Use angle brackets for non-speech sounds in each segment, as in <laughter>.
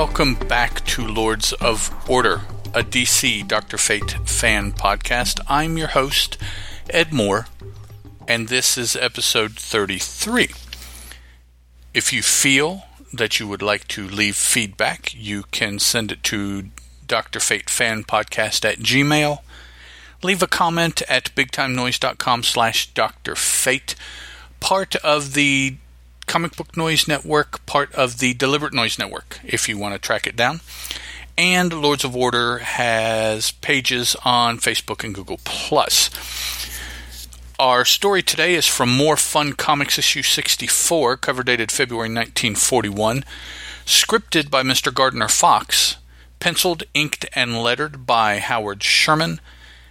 welcome back to Lords of Order, a DC Dr. Fate fan podcast. I'm your host, Ed Moore, and this is episode 33. If you feel that you would like to leave feedback, you can send it to Dr. Fate Fan Podcast at Gmail. Leave a comment at bigtimenoise.com slash Dr. Fate. Part of the Comic Book Noise Network, part of the Deliberate Noise Network, if you want to track it down. And Lords of Order has pages on Facebook and Google Plus. Our story today is from More Fun Comics issue 64, cover dated February 1941, scripted by Mr. Gardner Fox, penciled, inked, and lettered by Howard Sherman,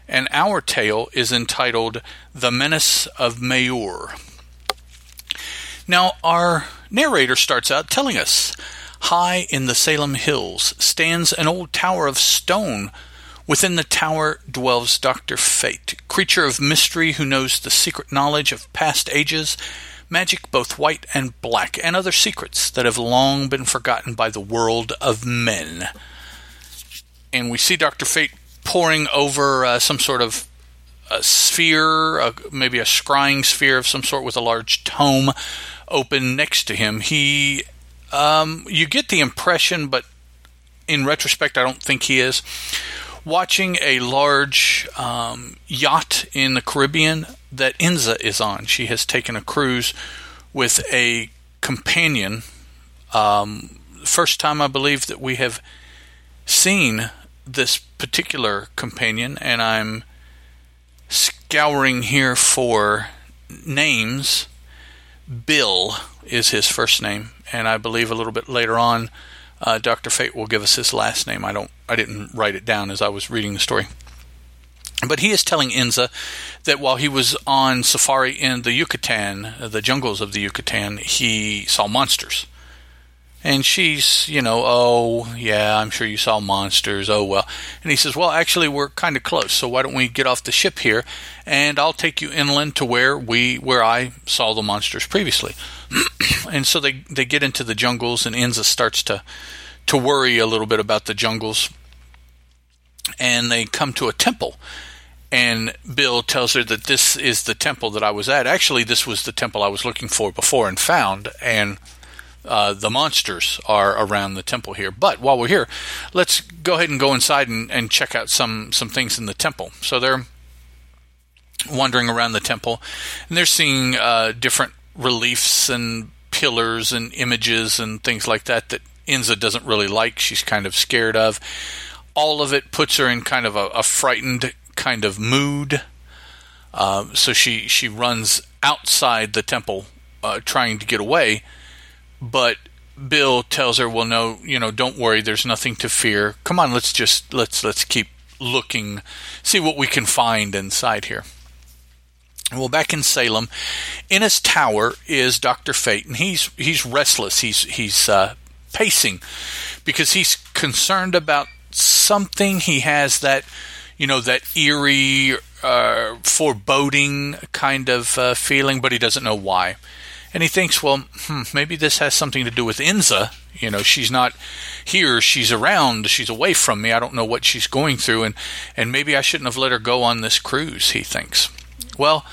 and our tale is entitled The Menace of Mayur. Now, our narrator starts out telling us High in the Salem hills stands an old tower of stone. Within the tower dwells Dr. Fate, creature of mystery who knows the secret knowledge of past ages, magic both white and black, and other secrets that have long been forgotten by the world of men. And we see Dr. Fate poring over uh, some sort of a sphere, uh, maybe a scrying sphere of some sort with a large tome open next to him. He, um, you get the impression, but in retrospect, I don't think he is watching a large um, yacht in the Caribbean that Inza is on. She has taken a cruise with a companion. Um, first time I believe that we have seen this particular companion, and I'm scouring here for names Bill is his first name, and I believe a little bit later on, uh, Doctor Fate will give us his last name. I don't, I didn't write it down as I was reading the story. But he is telling Inza that while he was on safari in the Yucatan, the jungles of the Yucatan, he saw monsters. And she's, you know, oh, yeah, I'm sure you saw monsters. Oh, well. And he says, well, actually, we're kind of close. So why don't we get off the ship here and I'll take you inland to where we, where I saw the monsters previously. <clears throat> and so they, they get into the jungles and Inza starts to, to worry a little bit about the jungles. And they come to a temple. And Bill tells her that this is the temple that I was at. Actually, this was the temple I was looking for before and found. And uh, the monsters are around the temple here. But while we're here, let's go ahead and go inside and, and check out some some things in the temple. So they're wandering around the temple, and they're seeing uh, different reliefs and pillars and images and things like that that Inza doesn't really like. She's kind of scared of. All of it puts her in kind of a, a frightened kind of mood. Uh, so she she runs outside the temple, uh, trying to get away but Bill tells her, "Well, no, you know, don't worry. There's nothing to fear. Come on, let's just let's let's keep looking, see what we can find inside here." Well, back in Salem, in his tower is Doctor Fate, and he's he's restless. He's he's uh, pacing because he's concerned about something. He has that you know that eerie, uh, foreboding kind of uh, feeling, but he doesn't know why and he thinks, well, hmm, maybe this has something to do with Inza. You know, she's not here; she's around, she's away from me. I don't know what she's going through, and and maybe I shouldn't have let her go on this cruise. He thinks. Well,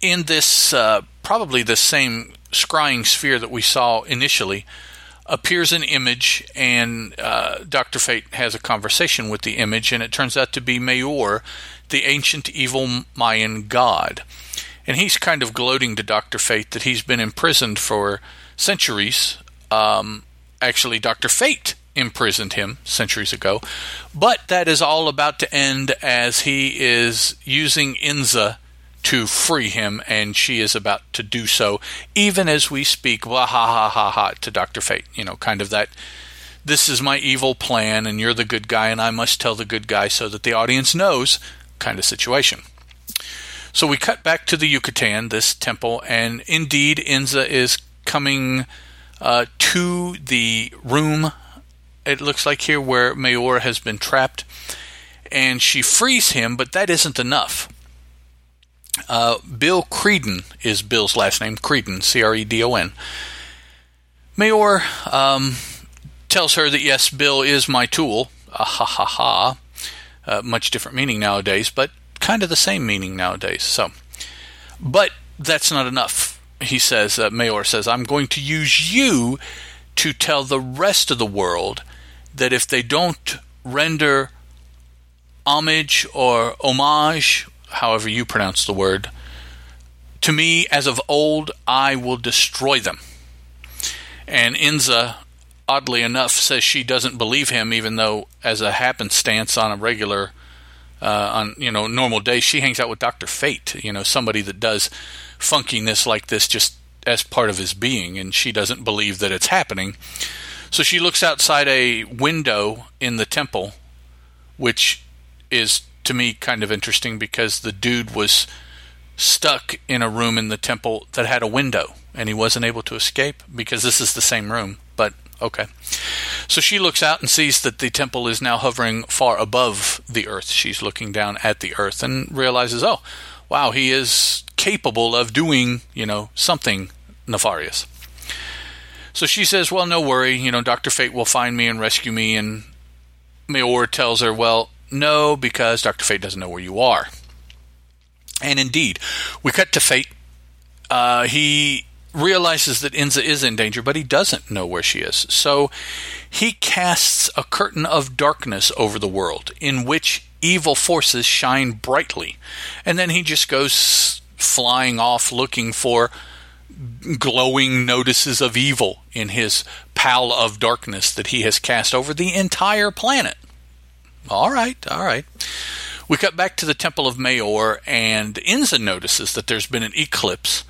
in this uh, probably the same scrying sphere that we saw initially appears an image, and uh, Doctor Fate has a conversation with the image, and it turns out to be Mayur, the ancient evil Mayan god. And he's kind of gloating to Dr. Fate that he's been imprisoned for centuries. Um, actually, Dr. Fate imprisoned him centuries ago. But that is all about to end as he is using Inza to free him, and she is about to do so, even as we speak, wah ha ha ha ha, to Dr. Fate. You know, kind of that, this is my evil plan, and you're the good guy, and I must tell the good guy so that the audience knows kind of situation. So we cut back to the Yucatan, this temple, and indeed Inza is coming uh, to the room. It looks like here where Mayor has been trapped, and she frees him, but that isn't enough. Uh, Bill Creedon is Bill's last name, Creedon, C R E D O N. Mayor um, tells her that yes, Bill is my tool. Ah, ha ha ha. Uh, much different meaning nowadays, but kind of the same meaning nowadays. So, but that's not enough. He says, uh, Mayor says, I'm going to use you to tell the rest of the world that if they don't render homage or homage, however you pronounce the word, to me as of old, I will destroy them. And Inza, oddly enough, says she doesn't believe him, even though, as a happenstance on a regular, uh, on you know normal days, she hangs out with Doctor Fate. You know, somebody that does funkiness like this just as part of his being, and she doesn't believe that it's happening. So she looks outside a window in the temple, which is to me kind of interesting because the dude was stuck in a room in the temple that had a window and he wasn't able to escape because this is the same room. But okay. So she looks out and sees that the temple is now hovering far above the earth. She's looking down at the earth and realizes, oh, wow, he is capable of doing, you know, something nefarious. So she says, well, no worry, you know, Dr. Fate will find me and rescue me. And Mayor tells her, well, no, because Dr. Fate doesn't know where you are. And indeed, we cut to Fate. Uh, he realizes that Inza is in danger, but he doesn't know where she is. So he casts a curtain of darkness over the world in which evil forces shine brightly. And then he just goes flying off looking for glowing notices of evil in his pall of darkness that he has cast over the entire planet. All right, all right. We cut back to the Temple of Mayor, and Inza notices that there's been an eclipse.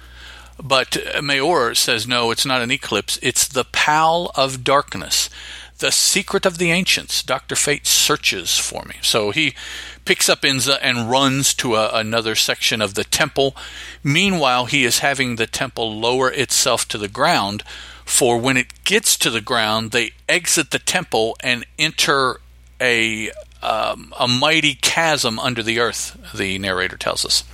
But Mayor says, no, it's not an eclipse. It's the pall of darkness, the secret of the ancients. Dr. Fate searches for me. So he picks up Inza and runs to a, another section of the temple. Meanwhile, he is having the temple lower itself to the ground. For when it gets to the ground, they exit the temple and enter a um, a mighty chasm under the earth. The narrator tells us.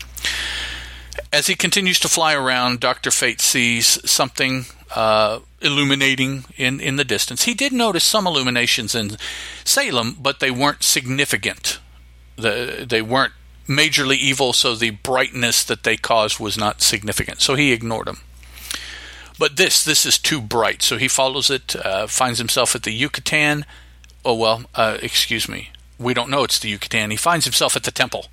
As he continues to fly around, Doctor Fate sees something uh, illuminating in, in the distance. He did notice some illuminations in Salem, but they weren't significant. The, they weren't majorly evil, so the brightness that they caused was not significant. So he ignored them. But this, this is too bright. So he follows it, uh, finds himself at the Yucatan. Oh, well, uh, excuse me. We don't know it's the Yucatan. He finds himself at the temple.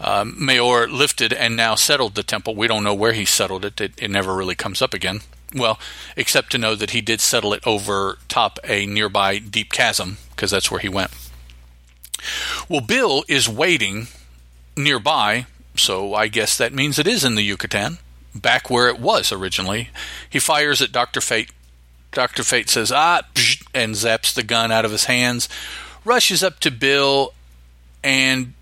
Um, Mayor lifted and now settled the temple. We don't know where he settled it. It, it never really comes up again. Well, except to know that he did settle it over top a nearby deep chasm, because that's where he went. Well, Bill is waiting nearby, so I guess that means it is in the Yucatan, back where it was originally. He fires at Dr. Fate. Dr. Fate says, ah, and zaps the gun out of his hands, rushes up to Bill, and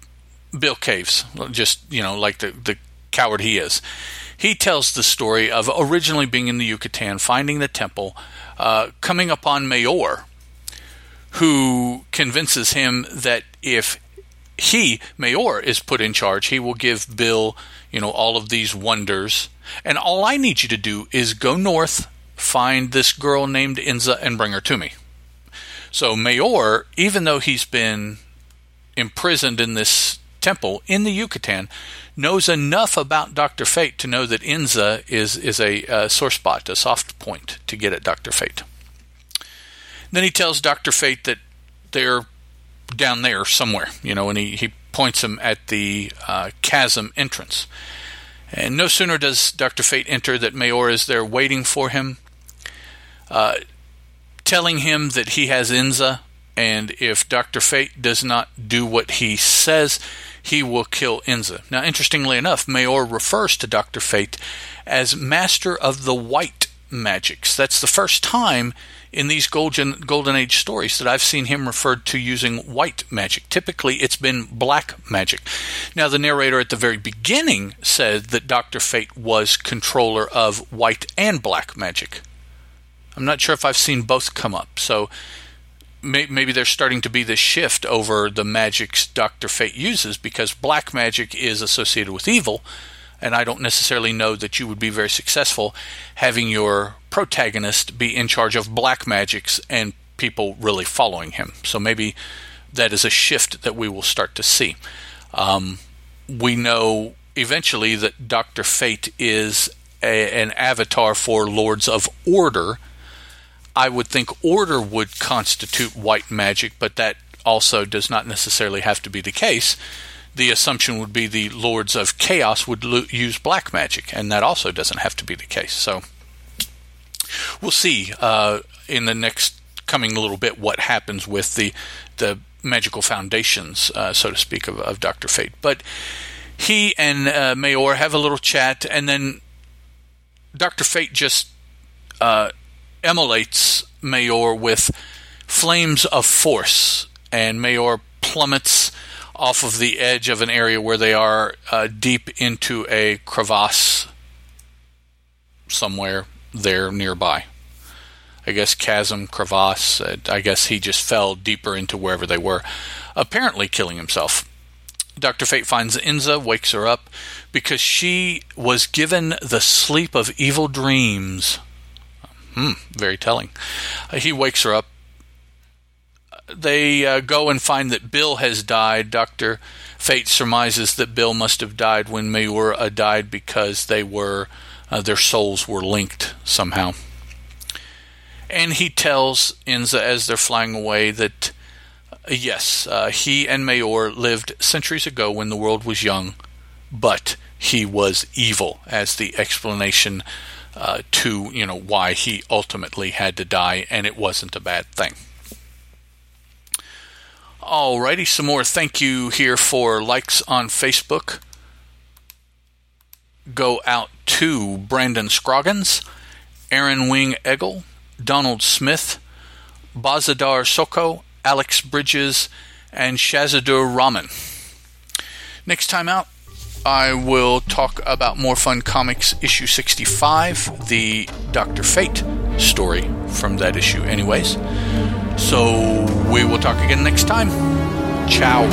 Bill caves, just, you know, like the, the coward he is. He tells the story of originally being in the Yucatan, finding the temple, uh, coming upon Mayor, who convinces him that if he, Mayor, is put in charge, he will give Bill, you know, all of these wonders. And all I need you to do is go north, find this girl named Inza, and bring her to me. So Mayor, even though he's been imprisoned in this temple in the Yucatan, knows enough about Dr. Fate to know that Inza is, is a, a sore spot, a soft point to get at Dr. Fate. Then he tells Dr. Fate that they're down there somewhere, you know, and he, he points him at the uh, chasm entrance. And no sooner does Dr. Fate enter that Mayor is there waiting for him, uh, telling him that he has Inza, and if Dr. Fate does not do what he says, he will kill Inza. Now, interestingly enough, Mayor refers to Dr. Fate as Master of the White Magics. That's the first time in these golden golden age stories that I've seen him referred to using white magic. Typically, it's been black magic. Now, the narrator at the very beginning said that Doctor Fate was controller of white and black magic. I'm not sure if I've seen both come up. So maybe there's starting to be this shift over the magics Doctor Fate uses because black magic is associated with evil and I don't necessarily know that you would be very successful having your protagonist be in charge of black magics and people really following him. So maybe that is a shift that we will start to see. Um, we know eventually that Dr. Fate is a, an avatar for Lords of Order. I would think Order would constitute white magic, but that also does not necessarily have to be the case. The assumption would be the Lords of Chaos would lo- use black magic, and that also doesn't have to be the case. So we'll see uh, in the next coming little bit what happens with the the magical foundations, uh, so to speak, of, of Doctor Fate. But he and uh, Mayor have a little chat, and then Doctor Fate just emulates Mayor with flames of force, and Mayor plummets off of the edge of an area where they are uh, deep into a crevasse somewhere there nearby. I guess chasm, crevasse. Uh, I guess he just fell deeper into wherever they were, apparently killing himself. Dr. Fate finds Inza, wakes her up, because she was given the sleep of evil dreams. Hmm, very telling. Uh, he wakes her up. They uh, go and find that Bill has died. Dr. Fate surmises that Bill must have died when Mayura died because they were uh, their souls were linked somehow. And he tells Inza as they're flying away that uh, yes, uh, he and Mayor lived centuries ago when the world was young, but he was evil as the explanation uh, to you know why he ultimately had to die, and it wasn't a bad thing. Alrighty, some more thank you here for likes on Facebook. Go out to Brandon Scroggins, Aaron Wing Eggle, Donald Smith, Bazadar Soko, Alex Bridges, and Shazadur Rahman. Next time out, I will talk about More Fun Comics issue 65, the Dr. Fate story from that issue, anyways. So we will talk again next time. Ciao.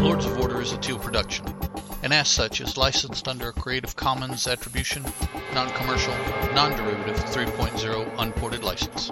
Lords of Order is a Teal production, and as such is licensed under a Creative Commons Attribution, Non Commercial, Non Derivative 3.0 Unported License.